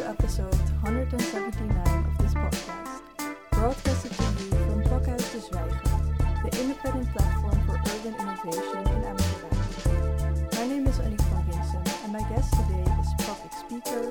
to episode 179 of this podcast, broadcasted to you from Pakhuis de Zwijger, the independent platform for urban innovation in Amsterdam. My name is Annick van Rinsum, and my guest today is public speaker,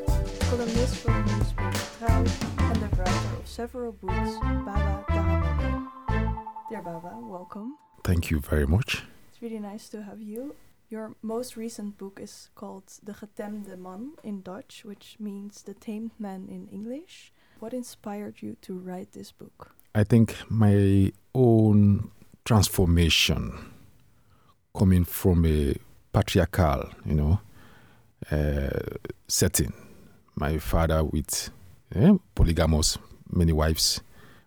columnist for the newspaper Trouw, and the writer of several books, Babah Tarawally. Dear Babah, welcome. Thank you very much. It's really nice to have you. Your most recent book is called De Getemde Man in Dutch, which means the tamed man in English. What inspired you to write this book? I think my own transformation coming from a patriarchal, you know, uh, setting. My father with eh, polygamous, many wives.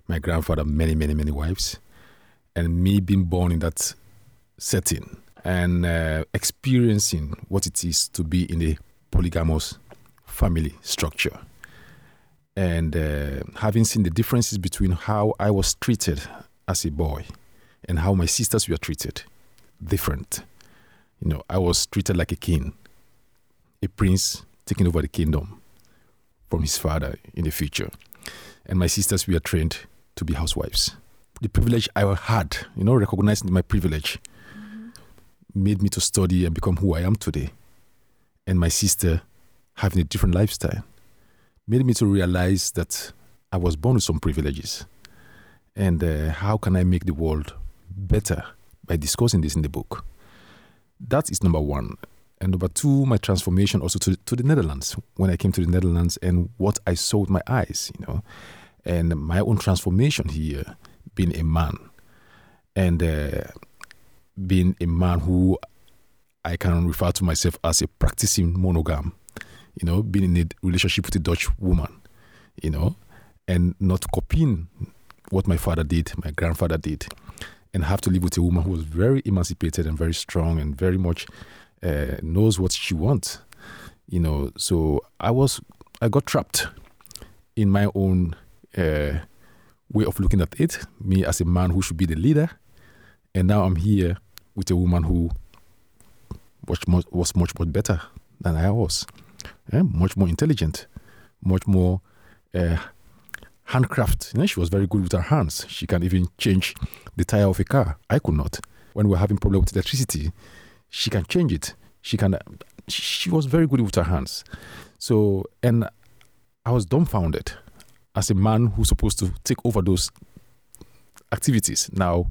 My grandfather, many, many, many wives. And me being born in that setting and uh, experiencing what it is to be in a polygamous family structure and uh, having seen the differences between how I was treated as a boy and how my sisters were treated different. You know, I was treated like a king, a prince taking over the kingdom from his father in the future. And my sisters were trained to be housewives. The privilege I had, you know, recognizing my privilege, made me to study and become who I am today. And my sister having a different lifestyle made me to realize that I was born with some privileges. And uh, how can I make the world better by discussing this in the book? That is number one. And number two, my transformation also to, to the Netherlands. When I came to the Netherlands and what I saw with my eyes, you know, and my own transformation here, being a man. And uh, being a man who I can refer to myself as a practicing monogam, you know, being in a relationship with a Dutch woman, you know, and not copying what my father did, my grandfather did, and have to live with a woman who was very emancipated and very strong and very much uh, knows what she wants, you know. So I was, I got trapped in my own uh, way of looking at it, me as a man who should be the leader and now I'm here with a woman who was much, was much, much better than I was. Yeah, much more intelligent, much more uh, handcraft. You know, she was very good with her hands. She can even change the tire of a car. I could not. When we we're having problem with electricity, she can change it. She can. She was very good with her hands. So, and I was dumbfounded as a man who's supposed to take over those activities. Now,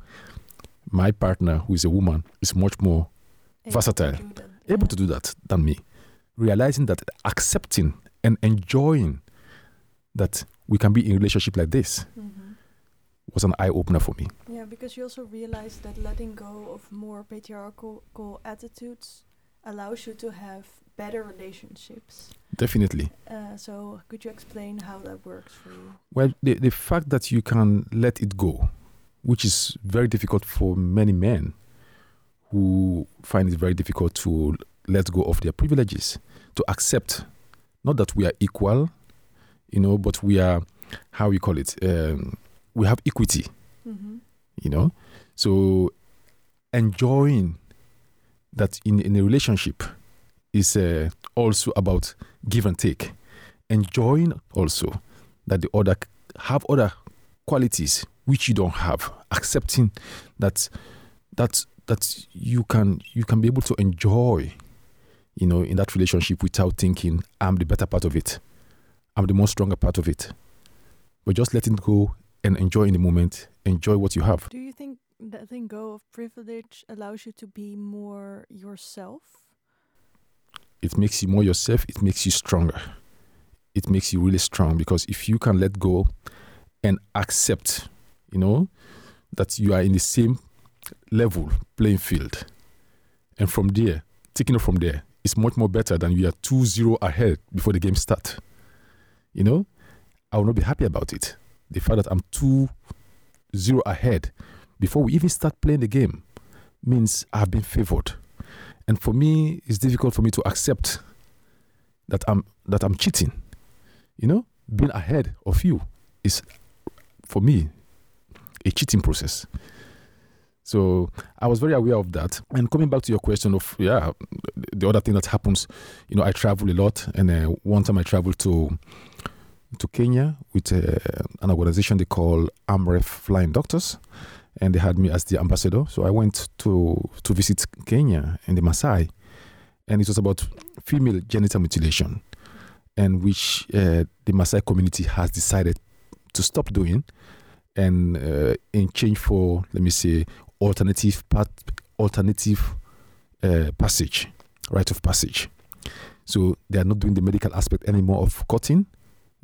my partner, who is a woman, is much more Able versatile, to able to do that than me. Realizing that accepting and enjoying that we can be in a relationship like this Mhm. was an eye opener for me. Yeah, because you also realize that letting go of more patriarchal attitudes allows you to have better relationships. Definitely. Uh, so, could you explain how that works for you? Well, the, the fact that you can let it go, which is very difficult for many men who find it very difficult to let go of their privileges, to accept not that we are equal, you know, but we are, how we call it, um, we have equity, Mm-hmm. you know. So enjoying that in, in a relationship is uh, also about give and take. Enjoying also that the other have other qualities which you don't have. Accepting that that that you can you can be able to enjoy, you know, in that relationship without thinking I'm the better part of it. I'm the more stronger part of it. But just letting go and enjoy in the moment, enjoy what you have. Do you think that letting go of privilege allows you to be more yourself? it makes you more yourself it makes you stronger it makes you really strong because if you can let go and accept you know that you are in the same level playing field. And from there taking it from there is much more better than you are 2-0 ahead before the game start. You know i will not be happy about it. The fact that i'm 2-0 ahead before we even start playing the game means i've been favored. And for me it's difficult for me to accept that i'm that i'm cheating. You know being ahead of you is for me a cheating process. So I was very aware of that. And coming back to your question of yeah, the other thing that happens, you know, I travel a lot, and uh, one time I traveled to to Kenya with uh, an organization they call Amref Flying Doctors, and they had me as the ambassador. So I went to to visit Kenya and the Maasai, and it was about female genital mutilation, and which uh, the Maasai community has decided to stop doing, and uh, in change for let me say alternative path, alternative uh, passage, rite of passage. So they are not doing the medical aspect anymore of cutting,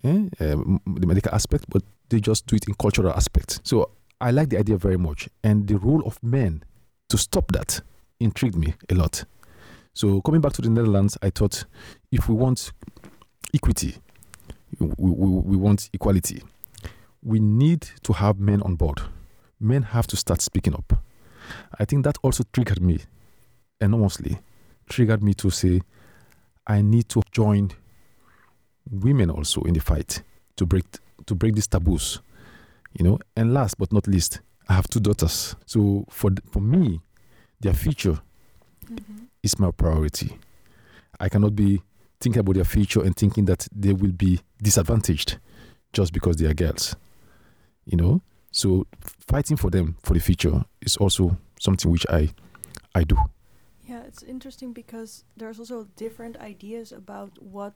eh, um, the medical aspect, but they just do it in cultural aspect. So I like the idea very much, and the role of men to stop that intrigued me a lot. So coming back to the Netherlands, I thought if we want equity, we, we, we want equality, we need to have men on board. Men have to start speaking up. I think that also triggered me enormously, triggered me to say, I need to join women also in the fight to break to break these taboos, you know. And last but not least, I have two daughters, so for for me, their future mm-hmm. is my priority. I cannot be thinking about their future and thinking that they will be disadvantaged just because they are girls, you know. So fighting for them for the future is also something which I I do. Yeah, it's interesting because there's also different ideas about what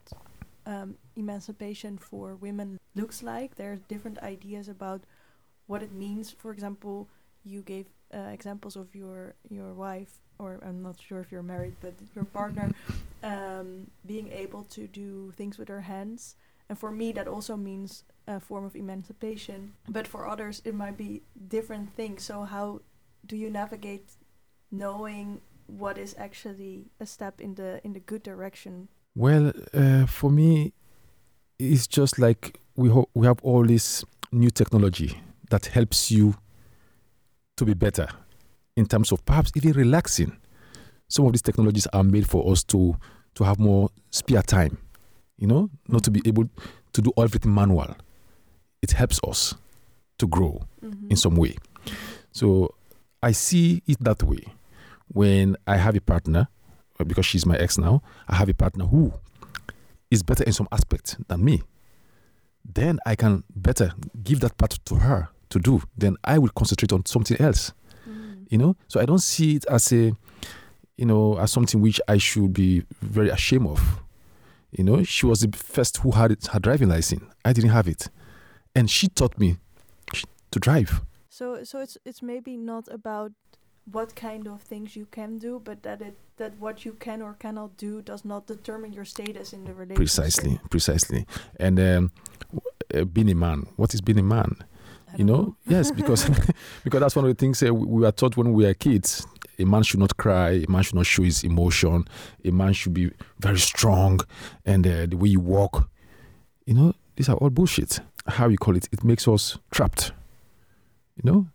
um, emancipation for women looks like. There are different ideas about what it means. For example, you gave uh, examples of your your wife, or I'm not sure if you're married, but your partner um, being able to do things with her hands. And for me, that also means form of emancipation. But for others, it might be different things. So how do you navigate knowing what is actually a step in the in the good direction? Well, uh, for me, it's just like we ho- we have all this new technology that helps you to be better in terms of perhaps even relaxing. Some of these technologies are made for us to to have more spare time, you know, not to be able to do everything manual it helps us to grow mm-hmm. in some way. So I see it that way. When I have a partner, uh, because she's my ex now, I have a partner who is better in some aspect than me. Then I can better give that part to her to do. Then I will concentrate on something else. Mm. You know, so I don't see it as a, you know, as something which I should be very ashamed of. You know, she was the first who had it, her driving license. I didn't have it and she taught me to drive. So so it's it's maybe not about what kind of things you can do, but that it that what you can or cannot do does not determine your status in the relationship. Precisely, precisely. And um, uh, being a man, what is being a man? You know? know? yes, because because that's one of the things uh, we, we were taught when we were kids. A man should not cry. A man should not show his emotion. A man should be very strong, and uh, the way you walk. You know, these are all bullshit how you call it, it makes us trapped, you know,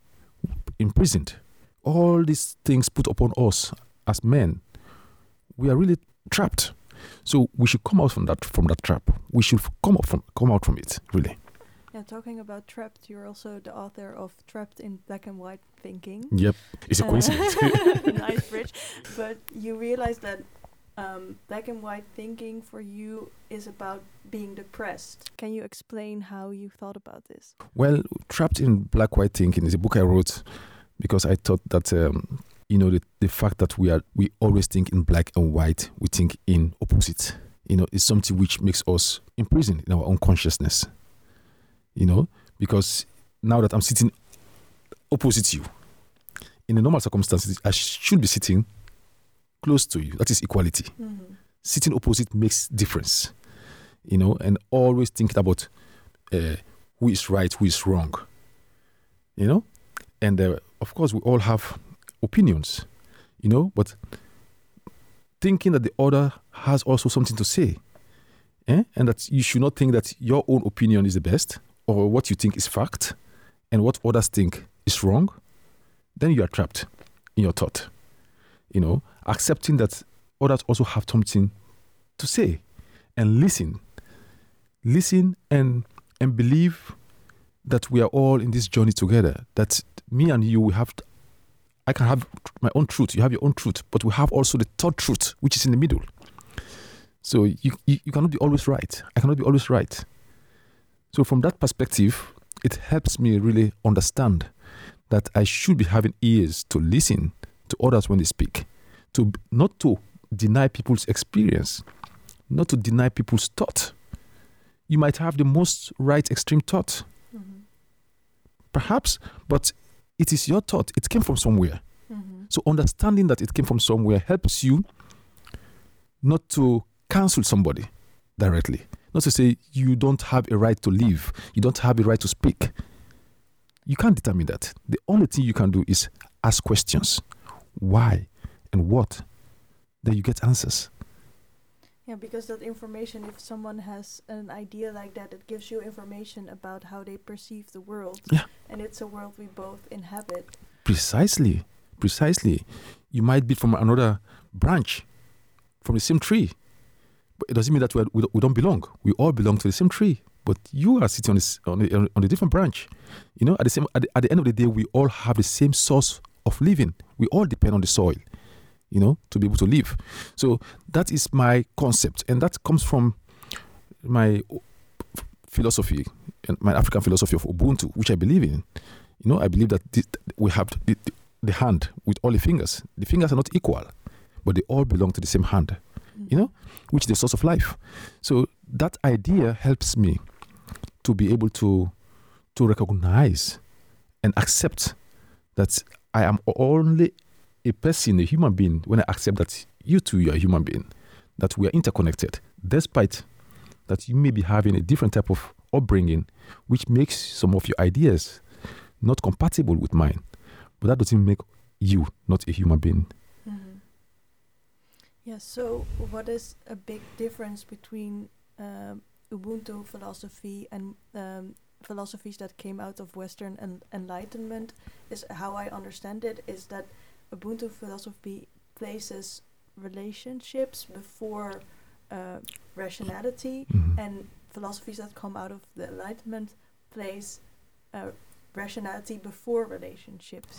imprisoned. All these things put upon us as men, we are really trapped. So we should come out from that from that trap. We should come out from come out from it, really. Yeah, talking about trapped, you're also the author of Trapped in Black and White Thinking. Yep, it's a uh, coincidence. nice bridge, but you realize that um, black and white thinking for you is about being depressed. Can you explain how you thought about this? Well, Trapped in Black White Thinking is a book I wrote because I thought that um, you know the, the fact that we are we always think in black and white, we think in opposite. You know, is something which makes us imprisoned in our own consciousness. You know, because now that I'm sitting opposite you, in a normal circumstances, I should be sitting close to you. That is equality. Mm-hmm. Sitting opposite makes difference, you know, and always thinking about uh, who is right, who is wrong, you know. And uh, of course, we all have opinions, you know, but thinking that the other has also something to say, eh? and that you should not think that your own opinion is the best or what you think is fact and what others think is wrong, then you are trapped in your thought you know, accepting that others also have something to say and listen. Listen and and believe that we are all in this journey together. That me and you we have I can have my own truth. You have your own truth, but we have also the third truth, which is in the middle. So you, you, you cannot be always right. I cannot be always right. So from that perspective, it helps me really understand that I should be having ears to listen to others when they speak, to not to deny people's experience, not to deny people's thought. You might have the most right extreme thought, Mm-hmm. perhaps, but it is your thought. It came from somewhere. Mm-hmm. So understanding that it came from somewhere helps you not to cancel somebody directly. Not to say you don't have a right to live, you don't have a right to speak. You can't determine that. The only thing you can do is ask questions. Why and what? Then you get answers. Yeah, because that information, if someone has an idea like that, it gives you information about how they perceive the world. Yeah. And it's a world we both inhabit. Precisely. Precisely. You might be from another branch, from the same tree. But it doesn't mean that we're, we don't- we don't belong. We all belong to the same tree. But you are sitting on, this, on, a, on a different branch. You know, at the, same, at, the, at the end of the day, we all have the same source of living. We all depend on the soil, you know, to be able to live. So that is my concept. And that comes from my philosophy, and my African philosophy of Ubuntu, which I believe in. You know, I believe that this, we have the, the, the hand with all the fingers. The fingers are not equal, but they all belong to the same hand, mm. you know, which is the source of life. So that idea helps me to be able to to recognize and accept that I am only a person, a human being, when I accept that you too you are a human being, that we are interconnected, despite that you may be having a different type of upbringing, which makes some of your ideas not compatible with mine. But that doesn't make you not a human being. Mhm. Yeah, so what is a big difference between um, Ubuntu philosophy and um, philosophies that came out of Western en- Enlightenment? Is how I understand it is that Ubuntu philosophy places relationships before uh, rationality, Mhm. and philosophies that come out of the Enlightenment place uh, rationality before relationships,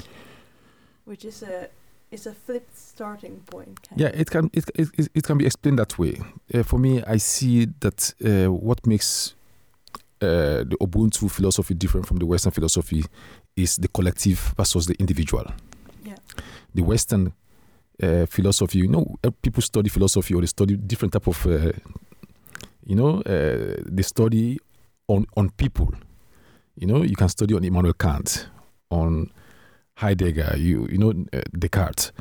which is a is a flipped starting point. Kind Yeah, it can it, it, it- it can be explained that way. Uh, for me, I see that uh, what makes uh, the Ubuntu philosophy different from the Western philosophy is the collective versus the individual. Yeah. The Western uh, philosophy, you know, uh, people study philosophy or they study different type of, uh, you know, uh, they study on on people. You know, you can study on Immanuel Kant, on Heidegger, you you know, uh, Descartes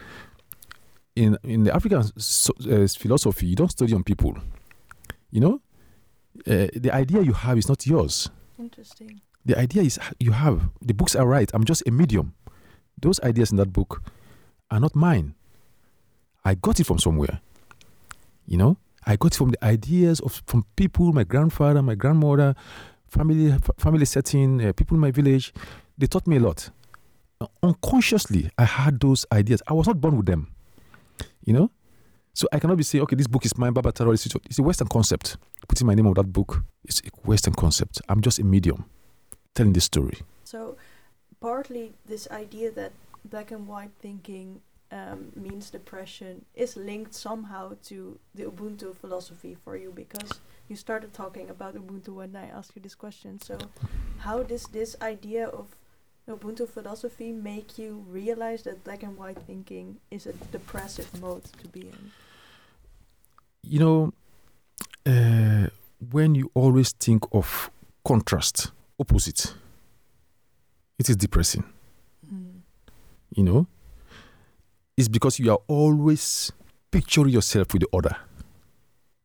in in the African so, uh, philosophy, you don't study on people. You know, uh, the idea you have is not yours. Interesting. The idea is you have. The books are right. I'm just a medium. Those ideas in that book are not mine. I got it from somewhere. You know, I got it from the ideas of from people, my grandfather, my grandmother, family, f- family setting, uh, people in my village. They taught me a lot. Unconsciously, I had those ideas. I was not born with them. You know, so I cannot be saying, okay, this book is mine, Babah Tarawally. It's it's a Western concept. Putting my name on that book is a Western concept. I'm just a medium telling this story. So, partly this idea that black and white thinking um, means depression is linked somehow to the Ubuntu philosophy for you because you started talking about Ubuntu when I asked you this question. So, how does this idea of Ubuntu philosophy make you realize that black and white thinking is a depressive mode to be in? You know, uh, when you always think of contrast, opposite, it is depressing. Mm. You know, it's because you are always picturing yourself with the other,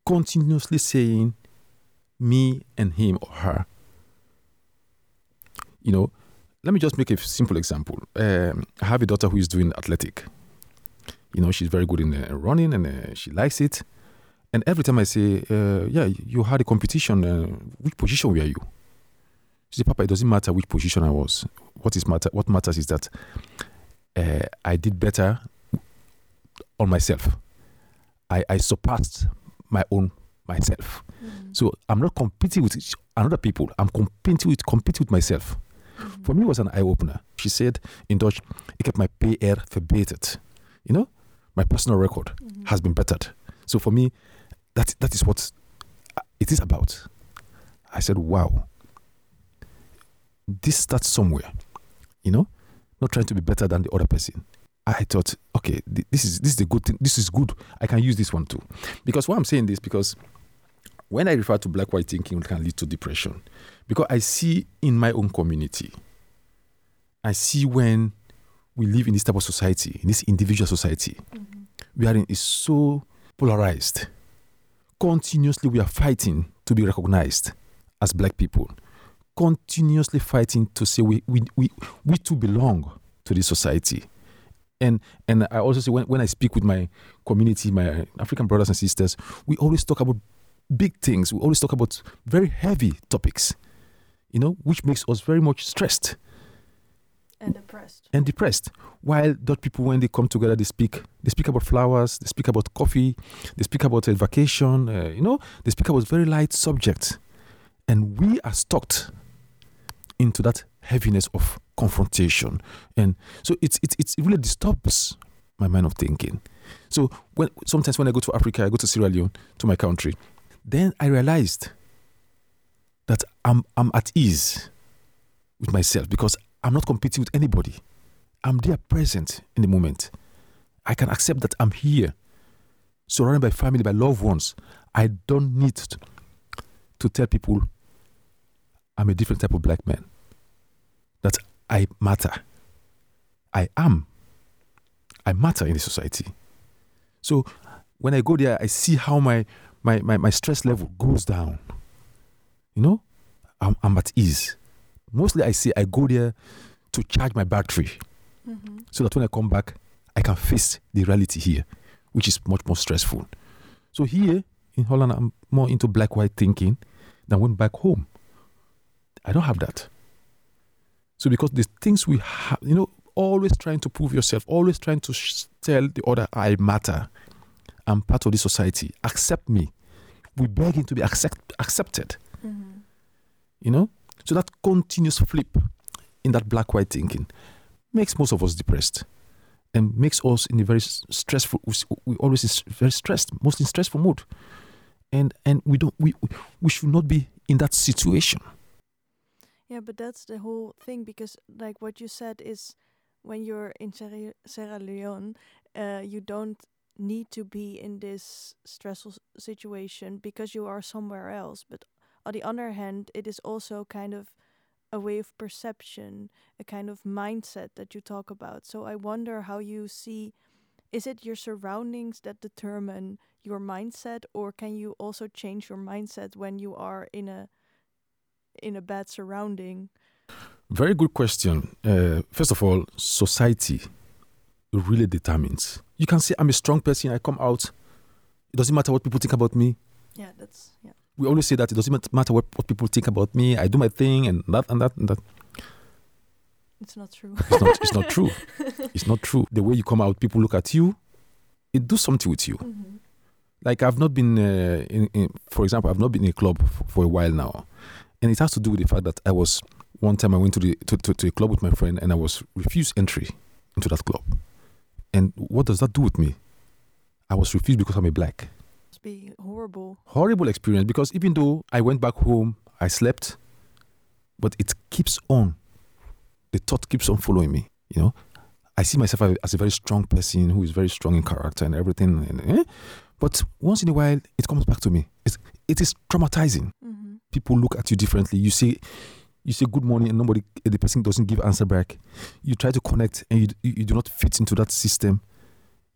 continuously saying me and him or her. You know, let me just make a simple example. Um, I have a daughter who is doing athletic. You know, she's very good in uh, running and uh, she likes it. And every time I say, uh, yeah, you had a competition, uh, which position were you? She said, Papa, it doesn't matter which position I was. What is matter? What matters is that uh, I did better on myself. I, I surpassed my own myself. Mm. So I'm not competing with another people. I'm competing with competing with myself. Mhm. For me, it was an eye opener. She said in Dutch, ik heb mijn PR verbeterd. You know, my personal record Mhm. has been bettered. So for me, that that is what it is about. I said, wow, this starts somewhere, you know, not trying to be better than the other person. I thought, okay, th- this is this is a good thing. This is good. I can use this one too, because why I'm saying this because when I refer to black white thinking, it can lead to depression, because I see in my own community, I see when we live in this type of society, in this individual society, Mhm. we are in is so polarized. Continuously, we are fighting to be recognized as black people. Continuously fighting to say we we we, we too belong to this society. And and I also say when, when I speak with my community, my African brothers and sisters, we always talk about big things. We always talk about very heavy topics, you know, which makes us very much stressed And depressed. and depressed. While Dutch people, when they come together, they speak. They speak about flowers. They speak about coffee. They speak about a vacation. Uh, you know, they speak about very light subjects, and we are stuck into that heaviness of confrontation. And so it's it, it really disturbs my mind of thinking. So when sometimes when I go to Africa, I go to Sierra Leone, to my country, then I realized that I'm I'm at ease with myself because I'm not competing with anybody. I'm there present in the moment. I can accept that I'm here, surrounded by family, by loved ones. I don't need to, tell people I'm a different type of black man. That I matter. I am. I matter in the society. So when I go there, I see how my my, my, my stress level goes down. You know, I'm, I'm at ease. Mostly I say I go there to charge my battery Mhm. so that when I come back, I can face the reality here, which is much more stressful. So here in Holland, I'm more into black white thinking than when back home. I don't have that. So because the things we have, you know, always trying to prove yourself, always trying to sh- tell the other I matter. I'm part of this society. Accept me. We begging to be accept, accepted Mhm. you know so that continuous flip in that black white thinking makes most of us depressed and makes us in a very stressful we always very stressed mostly in stressful mood and and we don't we we- should not be in that situation Yeah, but that's the whole thing because, like what you said, is when you're in Sierra, Sierra Leone, uh, you don't need to be in this stressful situation because you are somewhere else. But on the other hand, it is also kind of a way of perception, a kind of mindset that you talk about. So I wonder how you see is it your surroundings that determine your mindset or can you also change your mindset when you are in a in a bad surrounding? Very good question. Uh, first of all society really determines. You can say i'm a strong person. I come out. It doesn't matter what people think about me. Yeah that's yeah we always say that it doesn't matter what, what people think about me i do my thing and that and that and that it's not true It's not, it's not true. It's not true. The way you come out, people look at you, it does something with you. Mhm. Like I've not been, uh, in, in, for example, I've not been in a club f- for a while now, and it has to do with the fact that I was one time I went to the to, to, to a club with my friend and I was refused entry into that club. And what does that do with me? I was refused because I'm a black. Must be horrible Horrible experience because even though I went back home, I slept, but it keeps on. The thought keeps on following me. You know, I see myself as a very strong person who is very strong in character and everything. And, eh? But once in a while, it comes back to me. It's, it is traumatizing. hmm People look at you differently. You say, you say good morning, and nobody, the person doesn't give answer back. You try to connect, and you, you, you do not fit into that system.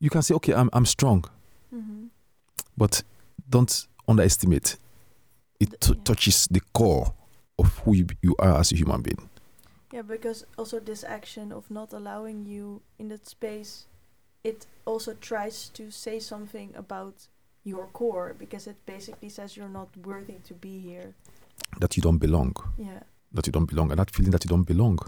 You can say, okay, I'm, I'm strong, hmm but don't underestimate. It t- touches the core of who you, you are as a human being. yeah because also this action of not allowing you in that space it also tries to say something about your core because it basically says you're not worthy to be here That you don't belong. yeah That you don't belong, and that feeling that you don't belong.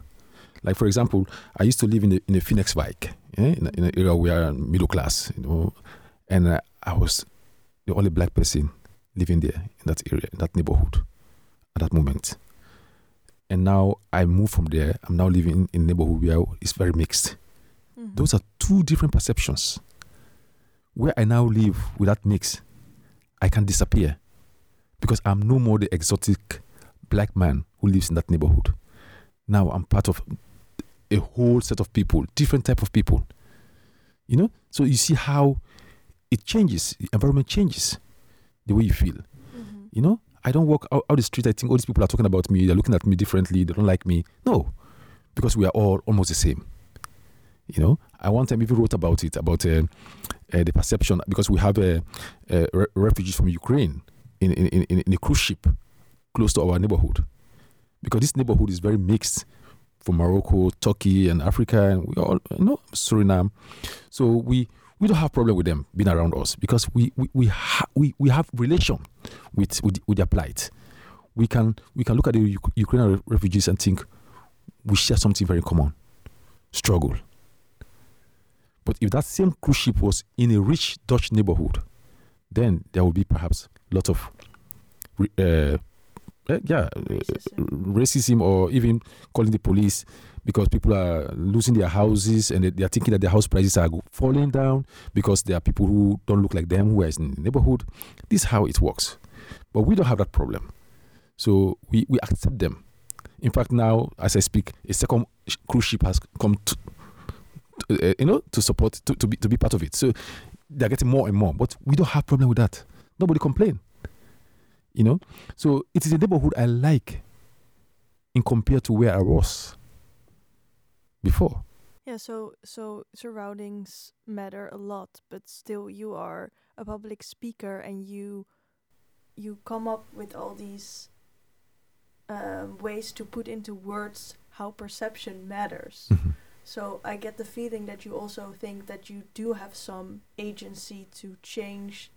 Like for example, I used to live in a, in a Vinexwijk, yeah, in, a, in an area where middle class, you know, and uh, I was the only black person living there in that area, in that neighborhood, at that moment. and now I moved from there. I'm now living in a neighborhood where it's very mixed. Mhm. Those are two different perceptions. Where I now live with that mix, I can disappear because I'm no more the exotic black man who lives in that neighborhood. Now I'm part of a whole set of people, different type of people. You know, so you see how it changes. The environment changes the way you feel. Mhm. You know, I don't walk out, out the street. I think all these people are talking about me. They're looking at me differently. They don't like me. No, because we are all almost the same. You know, I one time even wrote about it about uh, uh, the perception because we have uh, uh, re- refugees from Ukraine in in, in in a cruise ship close to our neighborhood because this neighborhood is very mixed from Morocco, Turkey, and Africa, and we all you know Suriname. So we we don't have problem with them being around us because we we we, ha- we, we have relation with, with with their plight. We can we can look at the Uk- Ukrainian re- refugees and think we share something very common, struggle. But if that same cruise ship was in a rich Dutch neighborhood, then there would be perhaps a lot of re- uh, yeah uh, Racism. racism or even calling the police because people are losing their houses and they, they are thinking that their house prices are falling down because there are people who don't look like them who are in the neighborhood. This is how it works. But we don't have that problem. So we, we accept them. In fact, now as I speak, a second cruise ship has come to, to, uh, you know, to support to, to be to be part of it. So they're getting more and more. But we don't have problem with that. Nobody complain. You know, so it is a neighborhood I like in compared to where I was before. Yeah, so so surroundings matter a lot, but still you are a public speaker and you you come up with all these um, ways to put into words how perception matters. So I get the feeling that you also think that you do have some agency to change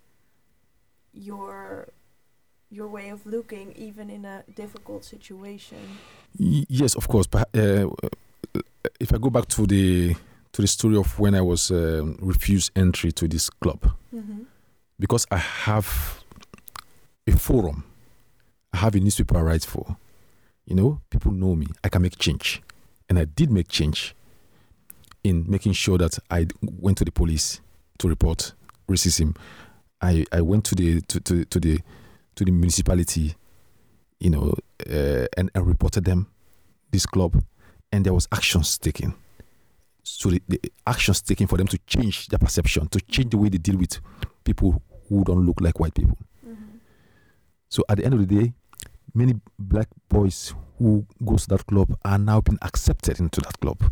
your your way of looking even in a difficult situation. Y- yes, of course. But uh, if I go back to the to the story of when I was um, refused entry to this club, Mm-hmm. because I have a forum, I have a newspaper I write for. You know, people know me. I can make change, and I did make change in making sure that i went to the police to report racism. I, I went to the to, to, to the to the municipality, you know, uh, and I reported them this club, and there was actions taken. So the, the actions taken for them to change their perception, to change the way they deal with people who don't look like white people. Mm-hmm. So at the end of the day, many black boys who goes to that club are now being accepted into that club.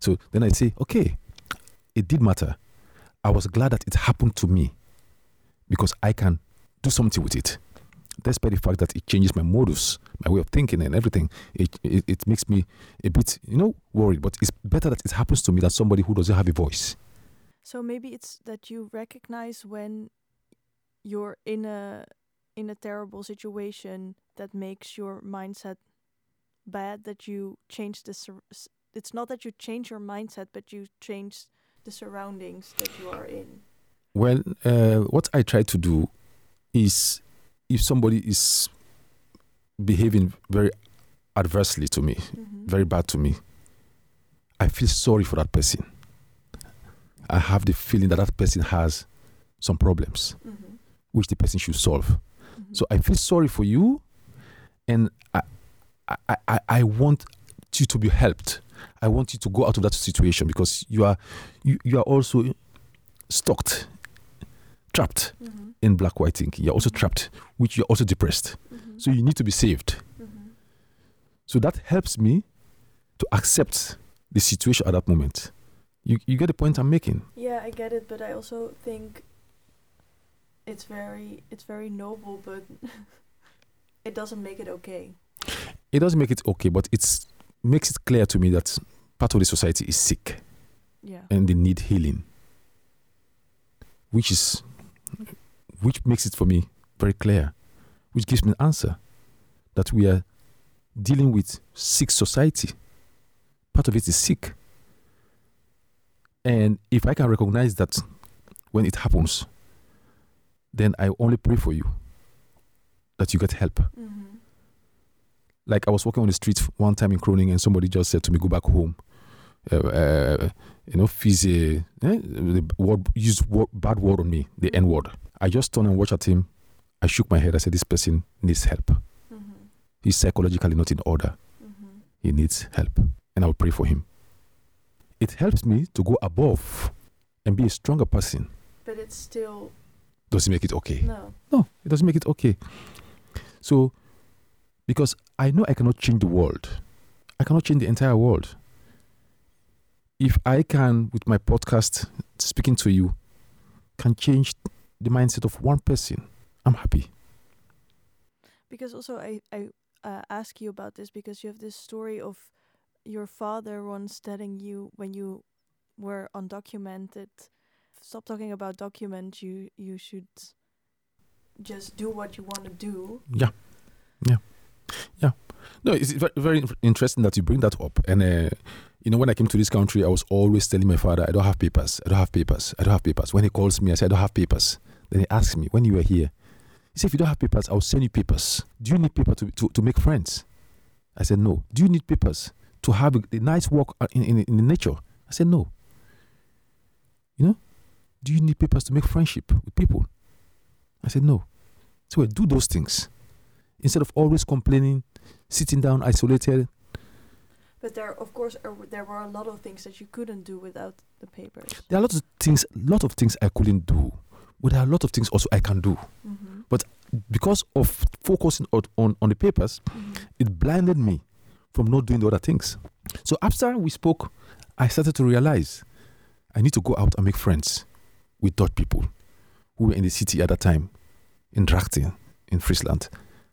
So then I say, okay, it did matter. I was glad that it happened to me because I can do something with it. Despite the fact that it changes my modus, my way of thinking and everything, it, it, it makes me a bit, you know, worried. But it's better that it happens to me than somebody who doesn't have a voice. So maybe it's that you recognize when you're in a in a terrible situation that makes your mindset bad that you change the it's not that you change your mindset but you change the surroundings that you are in. Well, uh, what I try to do is if somebody is behaving very adversely to me, Mm-hmm. very bad to me, I feel sorry for that person. I have the feeling that that person has some problems Mm-hmm. which the person should solve. Mm-hmm. So I feel sorry for you, and I, I, I, I want you to be helped. I want you to go out of that situation because you are, you, you are also stuck, trapped Mm-hmm. In black white thinking. You're also trapped, which you're also depressed. Mm-hmm. So you need to be saved. mm-hmm. So that helps me to accept the situation at that moment. You, you get the point I'm making. Yeah, I get it, but I also think it's very it's very noble, but it doesn't make it okay. It doesn't make it okay, but it's makes it clear to me that part of the society is sick Yeah. and they need healing. Which is which makes it for me very clear, which gives me an answer that we are dealing with sick society. Part of it is sick. And if I can recognize that when it happens, then I only pray for you that you get help. Mm-hmm. Like I was walking on the street one time in Groningen, and somebody just said to me, "Go back home." Uh, uh, you know, fizz, eh, the word used word, bad word on me, the N word. I just turned and watched at him. I shook my head. I said, "This person needs help. Mm-hmm. He's psychologically not in order. Mm-hmm. He needs help." And I'll pray for him. It helps me to go above and be a stronger person. But it's still Does it make it okay? no. No, it doesn't make it okay. So, because I know I cannot change the world, I cannot change the entire world. If I can, with my podcast, speaking to you, can change the mindset of one person, I'm happy. Because also I I uh, ask you about this because you have this story of your father once telling you when you were undocumented, stop talking about documents. You you should just do what you want to do. Yeah, yeah, yeah. No, it's very, very interesting that you bring that up. And uh, you know, when I came to this country, I was always telling my father, "I don't have papers. I don't have papers. I don't have papers." When he calls me, I say, "I don't have papers." Then he asks me, "When you were here?" He said, "If you don't have papers, I'll send you papers. Do you need paper to to, to make friends?" I said, "No." Do you need papers to have a, a nice walk uh, in, in in the nature? I said, "No." You know, do you need papers to make friendship with people? I said, "No." So I do those things instead of always complaining, sitting down isolated. But there, of course, er, there were a lot of things that you couldn't do without the papers. There are lots of things, lot of things I couldn't do, but there are a lot of things also I can do Mm-hmm. because of focusing on on, on the papers. Mm-hmm. It blinded me from not doing the other things. So after we spoke, I started to realize I need to go out and make friends with Dutch people who were in the city at that time, in Drachten, in Friesland.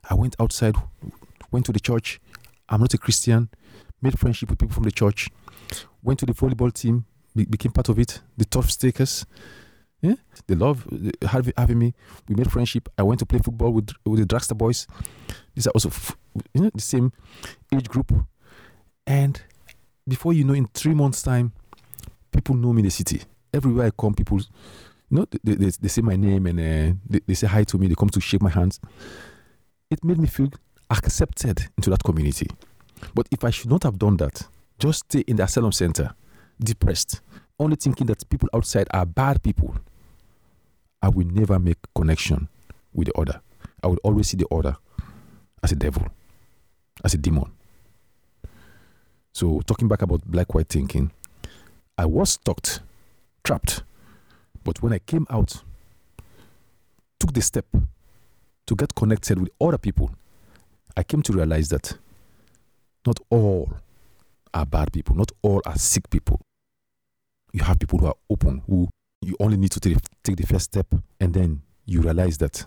I went outside, went to the church. I'm not a Christian. Made friendship with people from the church. Went to the volleyball team, be- became part of it. The tough stakers, yeah, they love having, having me. We made friendship. I went to play football with with the Dragster boys. These are also f- you know the same age group. And before you know, in three months' time, people know me in the city. Everywhere I come, people, you know, they, they, they say my name and uh, they, they say hi to me. They come to shake my hands. It made me feel accepted into that community. But if I should not have done that, just stay in the asylum center, depressed, only thinking that people outside are bad people, I will never make connection with the other. I will always see the other as a devil, as a demon. So, talking back about black white thinking, I was stuck, trapped. But when I came out, took the step to get connected with other people, I came to realize that not all are bad people, not all are sick people. You have people who are open, who you only need to take, take the first step, and then you realize that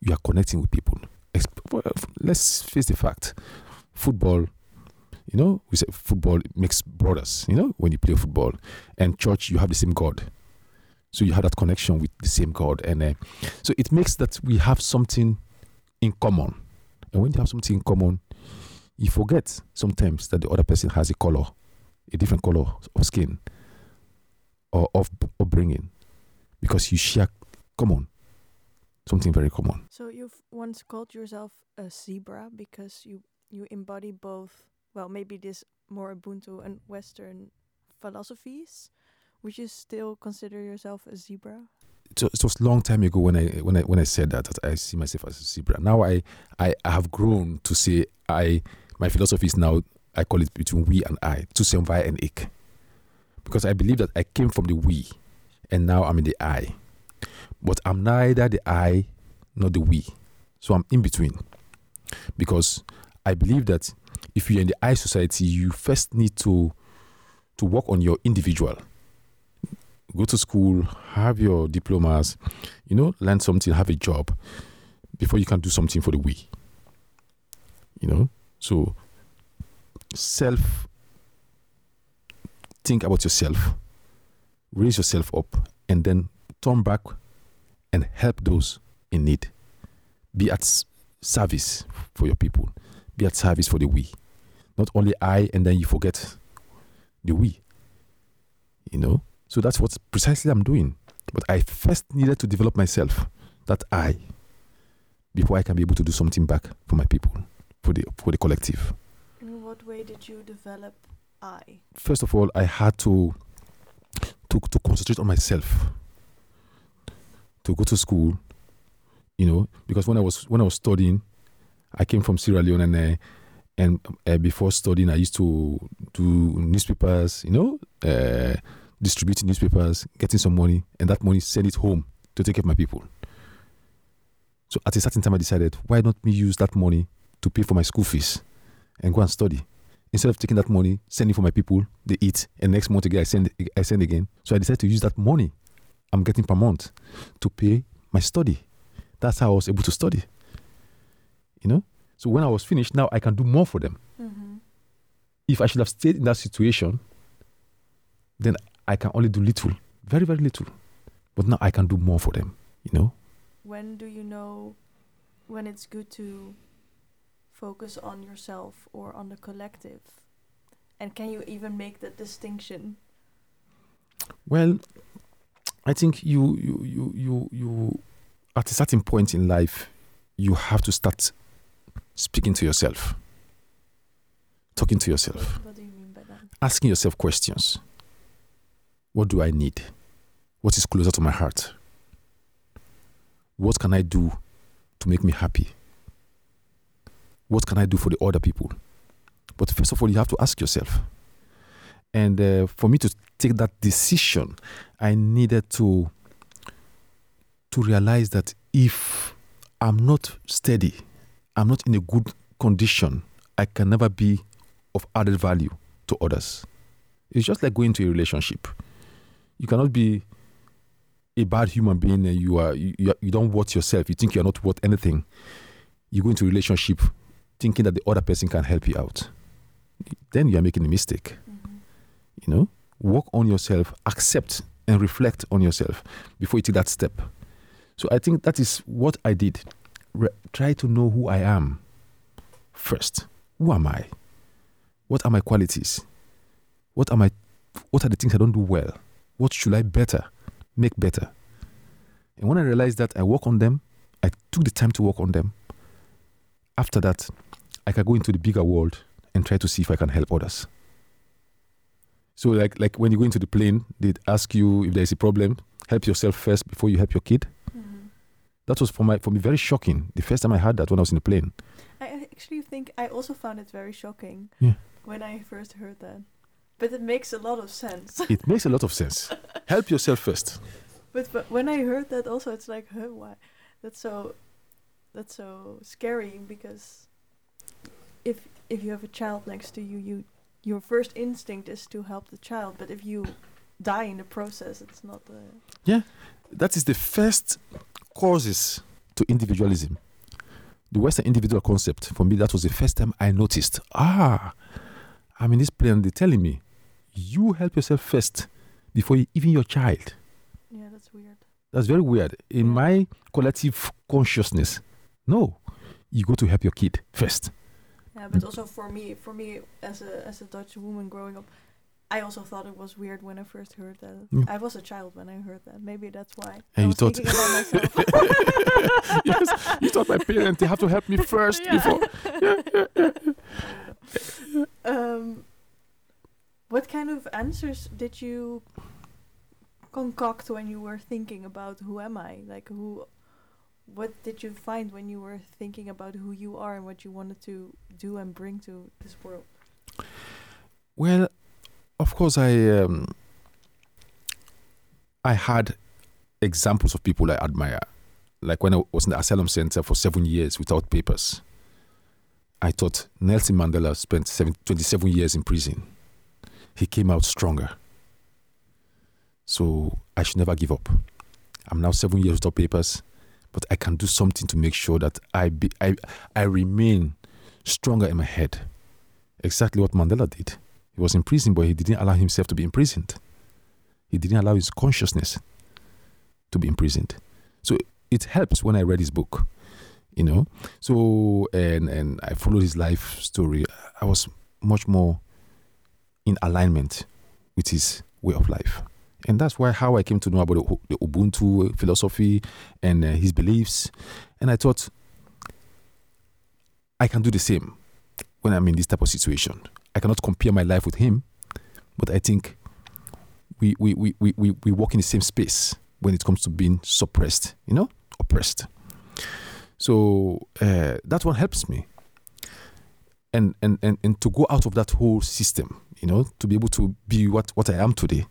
you are connecting with people. Let's face the fact football, you know, we say football makes brothers, you know, when you play football. And church, you have the same God. So you have that connection with the same God. And uh, so it makes that we have something in common. And when you have something in common, you forget sometimes that the other person has a color, a different color of skin or of upbringing, because you share common, something very common. So you've once called yourself a zebra because you you embody both. Well, maybe this more Ubuntu and Western philosophies. Would you still consider yourself a zebra? It was, a long time ago when I when I when I said that, that I see myself as a zebra. Now I, I I have grown to say I my philosophy is now I call it between we and I, to via and ik. Because I believe that I came from the we and now I'm in the I. But I'm neither the I nor the we. So I'm in between. Because I believe that if you're in the I society, you first need to to work on your individual go to school, have your diplomas, you know, learn something, have a job before you can do something for the we. You know, so self think about yourself, raise yourself up, and then turn back and help those in need. Be at service for your people, be at service for the we. Not only I, and then you forget the we. You know, so that's what precisely I'm doing. But I first needed to develop myself, that I, before I can be able to do something back for my people. for the for the collective. In what way did you develop I? First of all, I had to to to concentrate on myself. To go to school, you know, because when I was when I was studying, I came from Sierra Leone and uh, and uh, before studying, I used to do newspapers, you know, uh, distributing newspapers, getting some money, and that money send it home to take care of my people. So at a certain time, I decided, why not me use that money to pay for my school fees and go and study? Instead of taking that money, sending for my people, they eat, and next month again I send I send again. So I decided to use that money I'm getting per month to pay my study. That's how I was able to study. You know? So when I was finished, now I can do more for them. Mm-hmm. If I should have stayed in that situation, then I can only do little, very, very little. But now I can do more for them, you know? When do you know when it's good to focus on yourself or on the collective? And can you even make that distinction? Well, I think you you you you you at a certain point in life you have to start speaking to yourself. Talking to yourself. What, what do you mean by that? Asking yourself questions. What do I need? What is closer to my heart? What can I do to make me happy? What can I do for the other people? But first of all, you have to ask yourself. And uh, for me to take that decision, I needed to to realize that if I'm not steady, I'm not in a good condition, I can never be of added value to others. It's just like going to a relationship. You cannot be a bad human being and you are you, you, don't worth yourself. You think you're not worth anything. You go into a relationship thinking that the other person can help you out. Then you are making a mistake. Mm-hmm. You know, work on yourself, accept and reflect on yourself before you take that step. So I think that is what I did. Re- try to know who I am first. Who am I? What are my qualities? What are my what are the things I don't do well? What should I better make better? And when I realized that I work on them, I took the time to work on them. After that, I can go into the bigger world and try to see if I can help others. So like like when you go into the plane, they ask you if there's a problem, help yourself first before you help your kid. Mm-hmm. That was for my for me very shocking. The first time I heard that when I was in the plane. I I actually think I also found it very shocking Yeah. when I first heard that. But it makes a lot of sense. It makes a lot of sense. help yourself first. but, but when I heard that also it's like, huh, why? That's so that's so scary because if if you have a child next to you, you your first instinct is to help the child, but if you die in the process, it's not the That is the first causes to individualism. The Western individual concept, for me, that was the first time I noticed. Ah, I'm in this plane, they're telling me, you help yourself first before you, even your child. yeah, that's weird. That's very weird. In Yeah. my collective consciousness, no, you go to help your kid first. Yeah, but also for me, for me as a as a Dutch woman growing up, I also thought it was weird when I first heard that. Yeah. I was a child when I heard that. Maybe that's why. I And you was thought- yes, you thought my parents they have to help me first Yeah. before. um, what kind of answers did you concoct when you were thinking about who am I? Like who? What did you find when you were thinking about who you are and what you wanted to do and bring to this world? Well, of course, I um, I had examples of people I admire. Like when I was in the asylum center for seven years without papers, I thought Nelson Mandela spent seven, 27 years in prison. He came out stronger. So I should never give up. I'm now seven years without papers, but I can do something to make sure that I be, I I remain stronger in my head. Exactly what Mandela did. He was in prison, but he didn't allow himself to be imprisoned. He didn't allow his consciousness to be imprisoned. So it helps when I read his book, you know. So and and I followed his life story. I was much more in alignment with his way of life, and that's why how I came to know about the, Ubuntu philosophy and uh, his beliefs. And I thought I can do the same when I'm in this type of situation. I cannot compare my life with him, but I think we we, we, we, we, we walk in the same space when it comes to being suppressed, you know, oppressed. So uh, that one helps me. And, and, and, and to go out of that whole system, you know, to be able to be what, what I am today.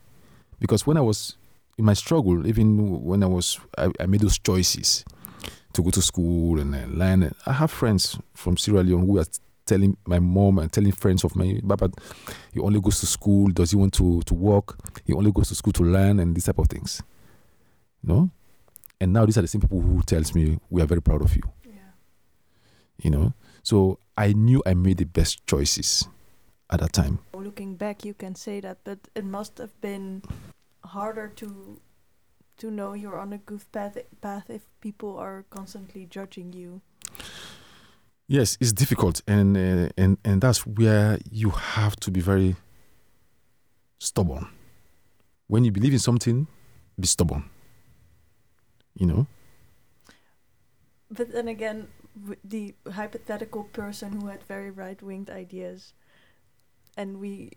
Because when I was in my struggle, even when I was, I, I made those choices to go to school and uh, learn. I have friends from Sierra Leone who are telling my mom and telling friends of my Baba, he only goes to school. Does he want to to work? He only goes to school to learn and these type of things. No, and now these are the same people who tells me we are very proud of you. Yeah. You know, so I knew I made the best choices at that time. Looking back, you can say that, but it must have been harder to to know you're on a good path path if people are constantly judging you. Yes, it's difficult, and uh, and and that's where you have to be very stubborn. When you believe in something, be stubborn. You know. But then again, the hypothetical person who had very right-winged ideas, and we,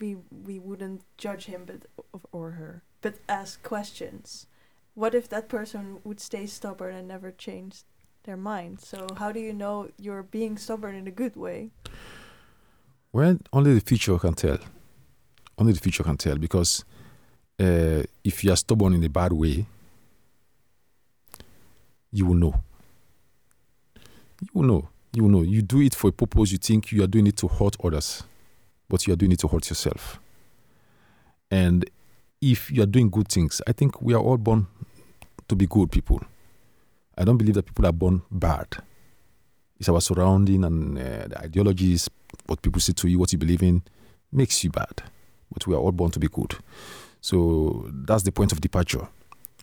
we we wouldn't judge him, but or her, but ask questions. What if that person would stay stubborn and never change their mind? So how do you know you're being stubborn in a good way? Well, only the future can tell. Only the future can tell because uh, if you are stubborn in a bad way, you will know. You know. You know. You do it for a purpose. You think you are doing it to hurt others, but you are doing it to hurt yourself. And if you are doing good things, I think we are all born to be good people. I don't believe that people are born bad. It's our surrounding and uh, the ideologies, what people say to you, what you believe in, makes you bad. But we are all born to be good. So that's the point of departure.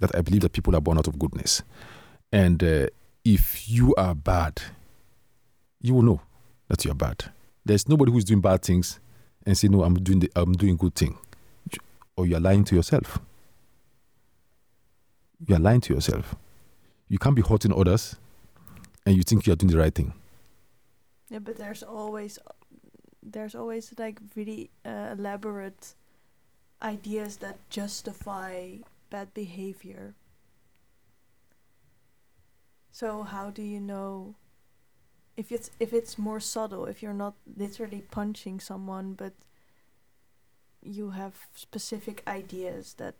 That I believe that people are born out of goodness. And uh, if you are bad, you will know that you are bad. There's nobody who's doing bad things and say, "No, I'm doing the, I'm doing good thing," or you are lying to yourself. You are lying to yourself. You can't be hurting others, and you think you are doing the right thing. Yeah, but there's always there's always like really uh, elaborate ideas that justify bad behavior. So how do you know if it's if it's more subtle, if you're not literally punching someone but you have specific ideas that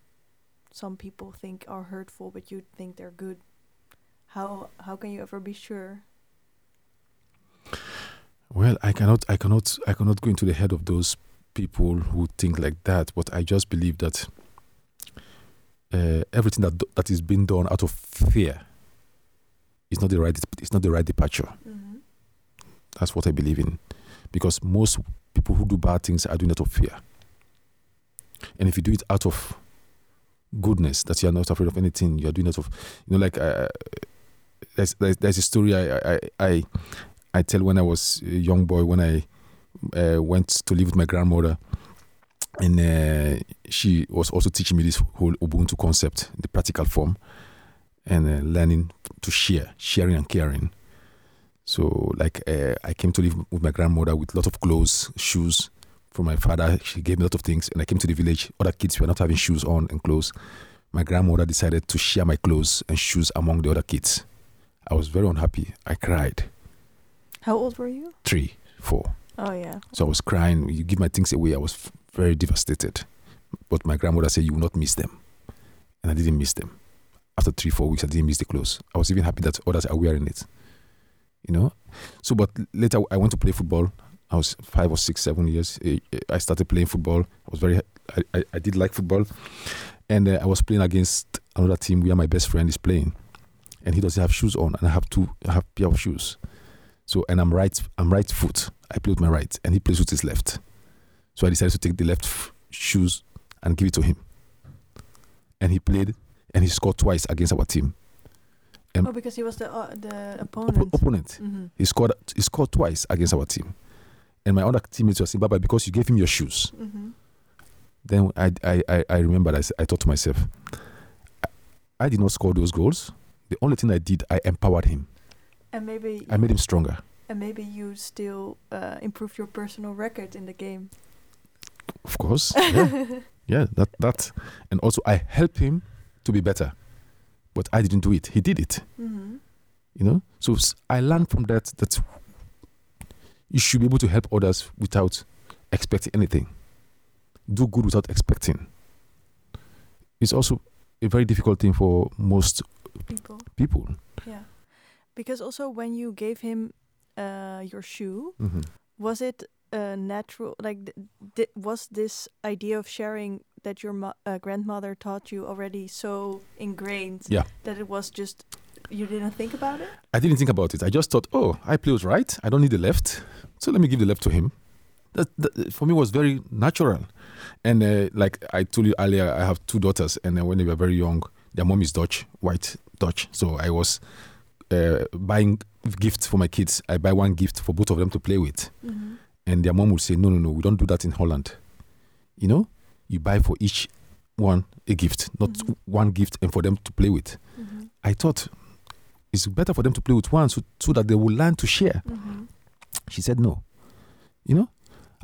some people think are hurtful but you think they're good. How how can you ever be sure? Well, I cannot, I cannot, I cannot go into the head of those people who think like that. But I just believe that uh, everything that that is being done out of fear is not the right. It's not the right departure. Mm-hmm. That's what I believe in, because most people who do bad things are doing it out of fear. And if you do it out of goodness, that you are not afraid of anything, you are doing it out of, you know, like uh, there's, there's there's a story I I I I tell when I was a young boy when I uh, went to live with my grandmother, and uh, she was also teaching me this whole Ubuntu concept, the practical form, and uh, learning to share, sharing and caring. So, like, uh, I came to live with my grandmother with a lot of clothes, shoes from my father. She gave me a lot of things, and I came to the village. Other kids were not having shoes on and clothes. My grandmother decided to share my clothes and shoes among the other kids. I was very unhappy. I cried. How old were you? Three, four. Oh yeah. So I was crying. You give my things away. I was f- very devastated. But my grandmother said, You will not miss them. And I didn't miss them. After three, four weeks, I didn't miss the clothes. I was even happy that others are wearing it. You know? So, but later I went to play football. I was five or six, seven years. I started playing football. I was very, I, I, I did like football. And uh, I was playing against another team where my best friend is playing. And he doesn't have shoes on. And I have two, I have pair of shoes. So, and I'm right, I'm right foot. I play with my right, and he plays with his left. So I decided to take the left f- shoes and give it to him. And he played, and he scored twice against our team. Um, Oh, because he was the uh, the Oppo- opponent. opponent. hmm He scored. He scored twice against our team. And my other teammates were saying, "Babah, because you gave him your shoes." hmm Then I, I, I, I remembered. I, I thought to myself, I, I did not score those goals. The only thing I did, I empowered him. And maybe I made him stronger. and maybe you still uh, improve your personal record in the game. Of course. Yeah. yeah, that that and also I helped him to be better. But I didn't do it. He did it. hmm You know? So I learned from that that you should be able to help others without expecting anything. Do good without expecting. It's also a very difficult thing for most People, people. yeah. Because also when you gave him uh, your shoe, Mhm. was it uh, natural? Like, th- th- was this idea of sharing that your mo- uh, grandmother taught you already so ingrained Yeah. that it was just you didn't think about it? I didn't think about it. I just thought, oh, I play with right. I don't need the left, so let me give the left to him. That, that for me was very natural. And uh, like I told you earlier, I have two daughters, and uh, when they were very young, their mom is Dutch, white Dutch. So I was uh, buying gifts for my kids. I buy one gift for both of them to play with, Mm-hmm. and their mom would say, no, no, no, we don't do that in Holland. You know, you buy for each one a gift, not Mhm. one gift, and for them to play with. Mm-hmm. I thought it's better for them to play with one so, so that they will learn to share. Mm-hmm. She said no. You know?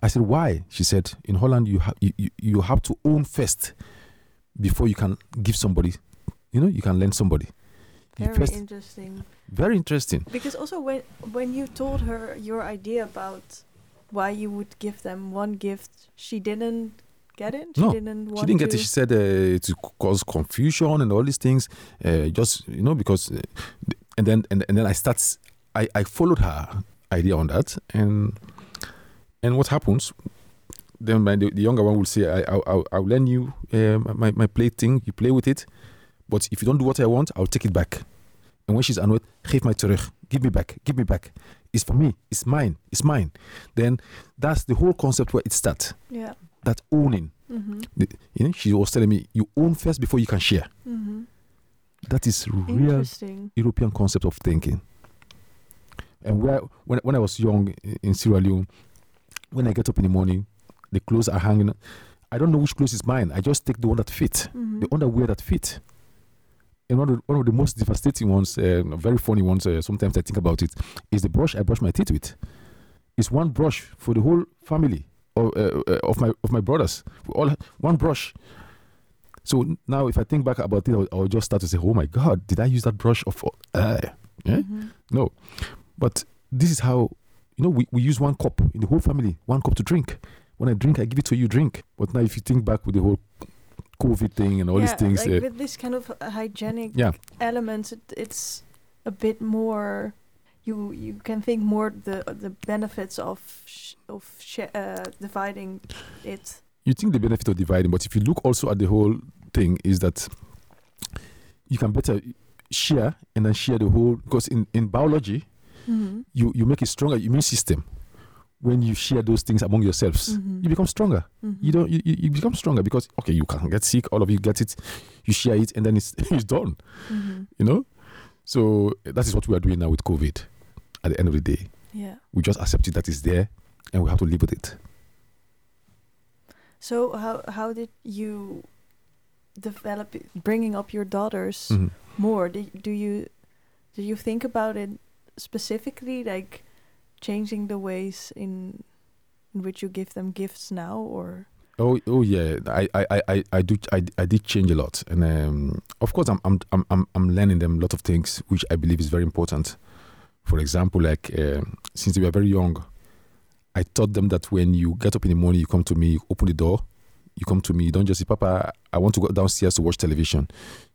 I said, why? She said, in Holland you have you, you, you have to own first before you can give somebody. You know, you can lend somebody. Very first- interesting. very interesting. Because also when when you told her your idea about why you would give them one gift, she didn't get it. She No, didn't. Want She didn't get to it. She said uh, to cause confusion and all these things. Uh, just you know because, uh, and then and, and then I start. I I followed her idea on that, and and what happens? Then my, the, the younger one will say, I I I'll, I'll lend you uh, my my play thing. You play with it, but if you don't do what I want, I'll take it back. And when she's annoyed, geef mij terug. Give me back. Give me back. It's for me. It's mine. It's mine. Then that's the whole concept where it starts. Yeah. That owning. Mm-hmm. The- you know, she was telling me you own first before you can share. Mm-hmm. That is real European concept of thinking. And where when when I was young in Sierra Leone, when I get up in the morning, the clothes are hanging. I don't know which clothes is mine. I just take the one that fit, Mm-hmm. the underwear that fit. And one of the, one of the most devastating ones, uh, very funny ones. Uh, sometimes I think about it, is the brush I brush my teeth with. It's one brush for the whole family of, uh, uh, of my of my brothers. We all one brush. So now, if I think back about it, I'll, I'll just start to say, "Oh my God, did I use that brush of?" Uh, yeah? Mhm. No, but this is how you know we, we use one cup in the whole family, one cup to drink. When I drink, I give it to you, drink. But now, if you think back with the whole COVID thing and all these things, Like uh, with this kind of hygienic yeah, elements, it, it's a bit more. You you can think more the the benefits of sh- of sh- uh, dividing it. you think the benefit of dividing, but if you look also at the whole thing, is that you can better share and then share the whole because in in biology Mm-hmm. you you make a stronger immune system when you share those things among yourselves. Mhm. You become stronger. Mm-hmm. you don't you, you you become stronger because okay you can get sick all of you get it you share it and then it's it's done Mm-hmm. you know so that is what we are doing now with covid at the end of the day Yeah. we just accept it that it's there and we have to live with it So how how did you develop bringing up your daughters Mhm. more? Do, do you do you think about it specifically, like changing the ways in in which you give them gifts now, or oh oh yeah i i i I- do i, I did change a lot and um, of course I'm, I'm i'm i'm i'm learning them a lot of things which i believe is very important for example like um, since they were very young i taught them that when you get up in the morning you come to me you open the door you come to me you don't just say papa i want to go downstairs to watch television.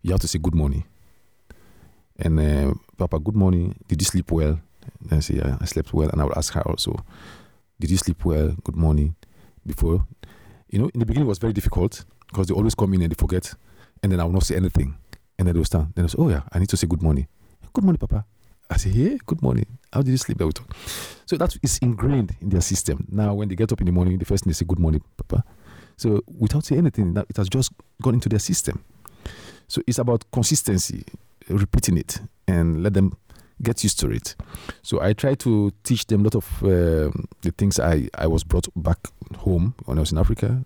You have to say good morning. And uh, papa good morning. Did you sleep well? And i say yeah i slept well. And i will ask her also did you sleep well? Good morning. Before you know in the beginning it was very difficult because they always come in and they forget. And then i will not say anything. And then they'll stand. Then I say oh yeah i need to say good morning. Good morning papa i say hey, good morning. How did you sleep They will talk. so that is ingrained in their system. Now when they get up in the morning the first thing they say good morning papa. So without saying anything that it has just gone into their system. So it's about consistency repeating it and let them get used to it. So i try to teach them a lot of um, the things i i was brought back home when i was in africa.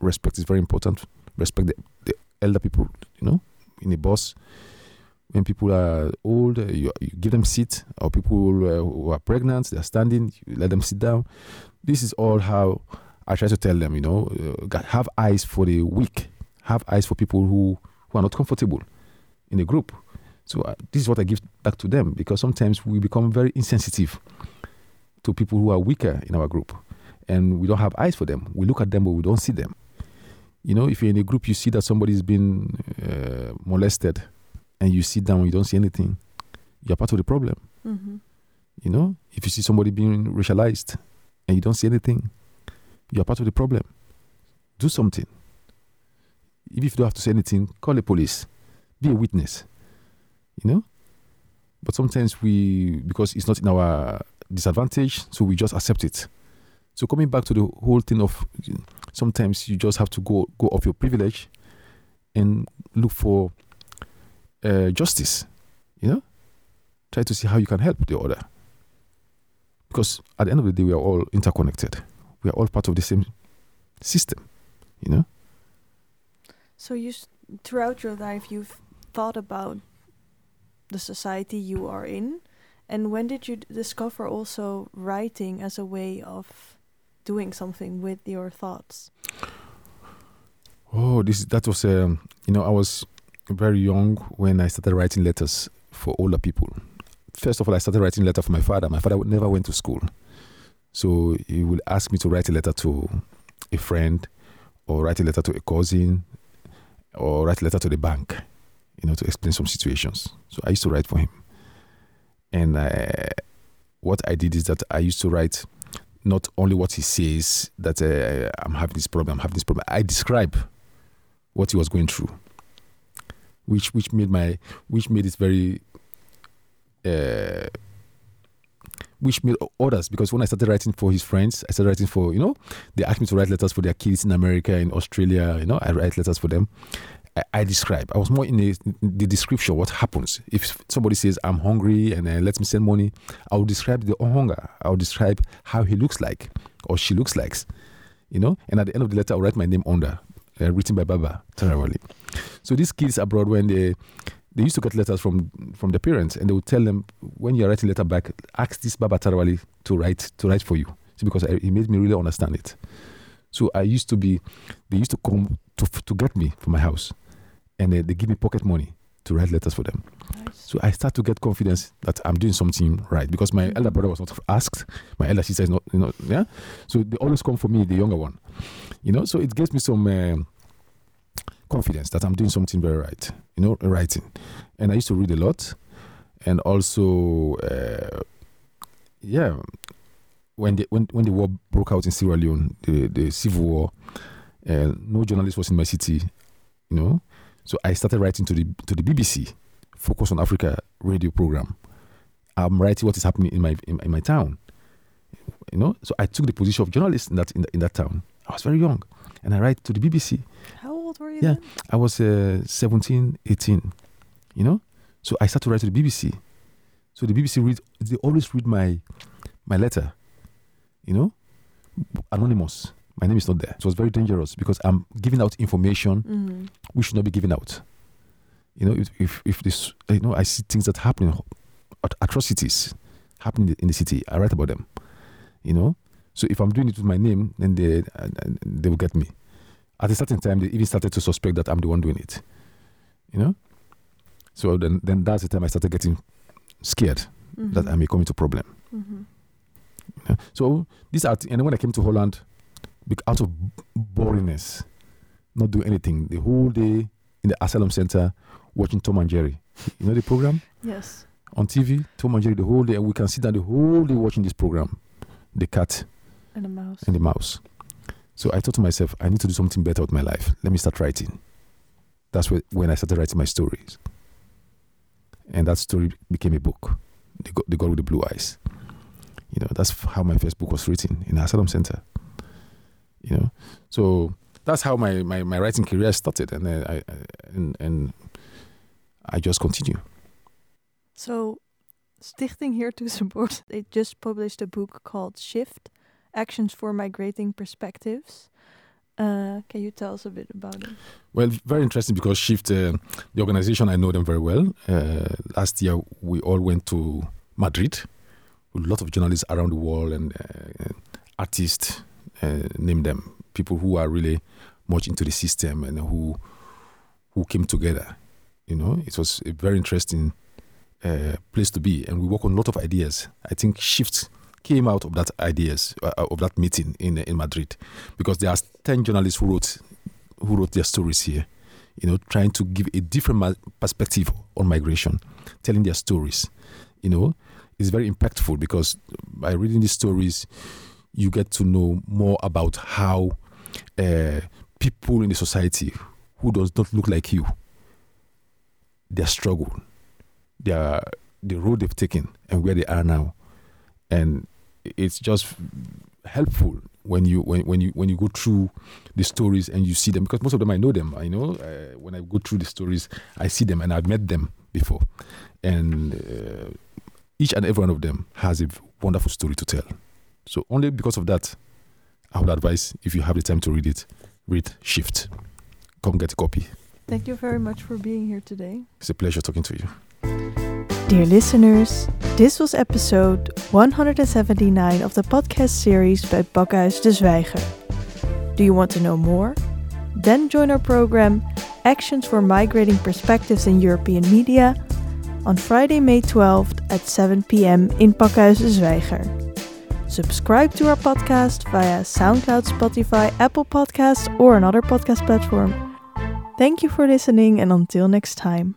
Respect is very important. Respect the, the elder people you know in a bus When people are old, uh, you, you give them seat, or people uh, who are pregnant, they are standing, you let them sit down. This is all how I try to tell them, you know, uh, have eyes for the weak, have eyes for people who, who are not comfortable in a group. So uh, this is what I give back to them because sometimes we become very insensitive to people who are weaker in our group and we don't have eyes for them. We look at them, but we don't see them. You know, if you're in a group, you see that somebody's been uh, molested, and you sit down, you don't see anything. You're part of the problem. Mm-hmm. You know, if you see somebody being racialized, and you don't see anything, you're part of the problem. Do something. Even if you don't have to say anything, call the police. Be a witness. You know. But sometimes we, because it's not in our disadvantage, so we just accept it. So coming back to the whole thing of sometimes you just have to go go off your privilege and look for uh, justice. You know, try to see how you can help the other. Because at the end of the day, we are all interconnected. We are all part of the same system. You know. So you, throughout your life, you've thought about the society you are in, and when did you discover also writing as a way of doing something with your thoughts? Oh, this that was um, you know I was very young when I started writing letters for older people. First of all, I started writing letter for my father. My father never went to school, so he would ask me to write a letter to a friend, or write a letter to a cousin, or write a letter to the bank, you know, to explain some situations. So I used to write for him, and uh, what I did is that I used to write not only what he says that uh, I'm having this problem, I'm having this problem. I describe what he was going through, which which made my which made it very uh, which made others because when I started writing for his friends, I started writing for you know they asked me to write letters for their kids in America, in Australia. You know, I write letters for them. I, I describe. I was more in the, the description what happens if somebody says I'm hungry and uh, lets me send money. I will describe the hunger. I will describe how he looks like or she looks like. You know, and at the end of the letter, I'll write my name under, uh, written by Babah Tarawally. So these kids abroad, when they they used to get letters from from their parents, and they would tell them when you're writing letter back, ask this Babah Tarawally to write to write for you, See, because I, he made me really understand it. So I used to be, they used to come to to get me from my house, and uh, they give me pocket money to write letters for them. Nice. So I start to get confidence that I'm doing something right because my elder brother was not asked, my elder sister is not, you know, yeah. So they always come for me, the younger one, you know. So it gives me some um confidence that I'm doing something very right, you know, writing. And I used to read a lot, and also, uh, yeah, when the when when the war broke out in Sierra Leone, the the civil war, uh, no journalist was in my city, you know. So I started writing to the to the BBC, Focus on Africa radio program. I'm writing what is happening in my in, in my town, you know. So I took the position of journalist in that in, in that town. I was very young, and I write to the BBC. How old were you Yeah. then? I was uh, 17, 18, you know. So I started to write to the BBC. So the BBC read, they always read my my letter, you know, anonymous. My name is not there. It was very dangerous because I'm giving out information Mm-hmm. we should not be giving out. You know, if if, if this, you know, I see things that happen, atrocities happening in the city, I write about them. You know, so if I'm doing it with my name, then they uh, they will get me. At a certain time, they even started to suspect that I'm the one doing it. You know, so then then that's the time I started getting scared that I may come into problem. Mm-hmm. So these are, and then when I came to Holland, out of boringness, not doing anything, the whole day in the asylum center watching Tom and Jerry. You know the program Yes. on TV, Tom and Jerry, the whole day, and we can sit down the whole day watching this program, the cat And the mouse. and the mouse. So I thought to myself, I need to do something better with my life. Let me start writing. That's whe- when I started writing my stories, and that story became a book, the, the girl with the blue eyes. You know, that's how my first book was written in the Asylum Center. You know, so that's how my, my, my writing career started, and I, I and, and I just continue. So, Stichting Here to Support, they just published a book called Shift Actions for Migrating Perspectives. Uh, can you tell us a bit about it? Well, very interesting because Shift, uh, the organization, I know them very well. Uh, last year, we all went to Madrid. With a lot of journalists around the world and uh, artists, uh, name them, people who are really much into the system and who who came together. You know, it was a very interesting uh, place to be, and we work on a lot of ideas. I think Shift came out of that ideas uh, of that meeting in in Madrid, because there are ten journalists who wrote who wrote their stories here. You know, trying to give a different perspective on migration, telling their stories. You know, is very impactful because by reading these stories, you get to know more about how uh, people in the society who does not look like you, their struggle, their the road they've taken, and where they are now, and it's just helpful when you when, when you when you go through the stories and you see them because most of them I know them. I know uh, when I go through the stories, I see them and I've met them before, and uh, each and every one of them has a wonderful story to tell. So only because of that, I would advise if you have the time to read it, read Shift. Come get a copy. Thank you very much for being here today. It's a pleasure talking to you. Dear listeners, this was episode 179 of the podcast series by Pakhuis de Zwijger. Do you want to know more? Then join our program Actions for Migrating Perspectives in European Media on Friday, May 12th at 7 pm in Pakhuis de Zwijger. Subscribe to our podcast via SoundCloud, Spotify, Apple Podcasts, or another podcast platform. Thank you for listening, and until next time.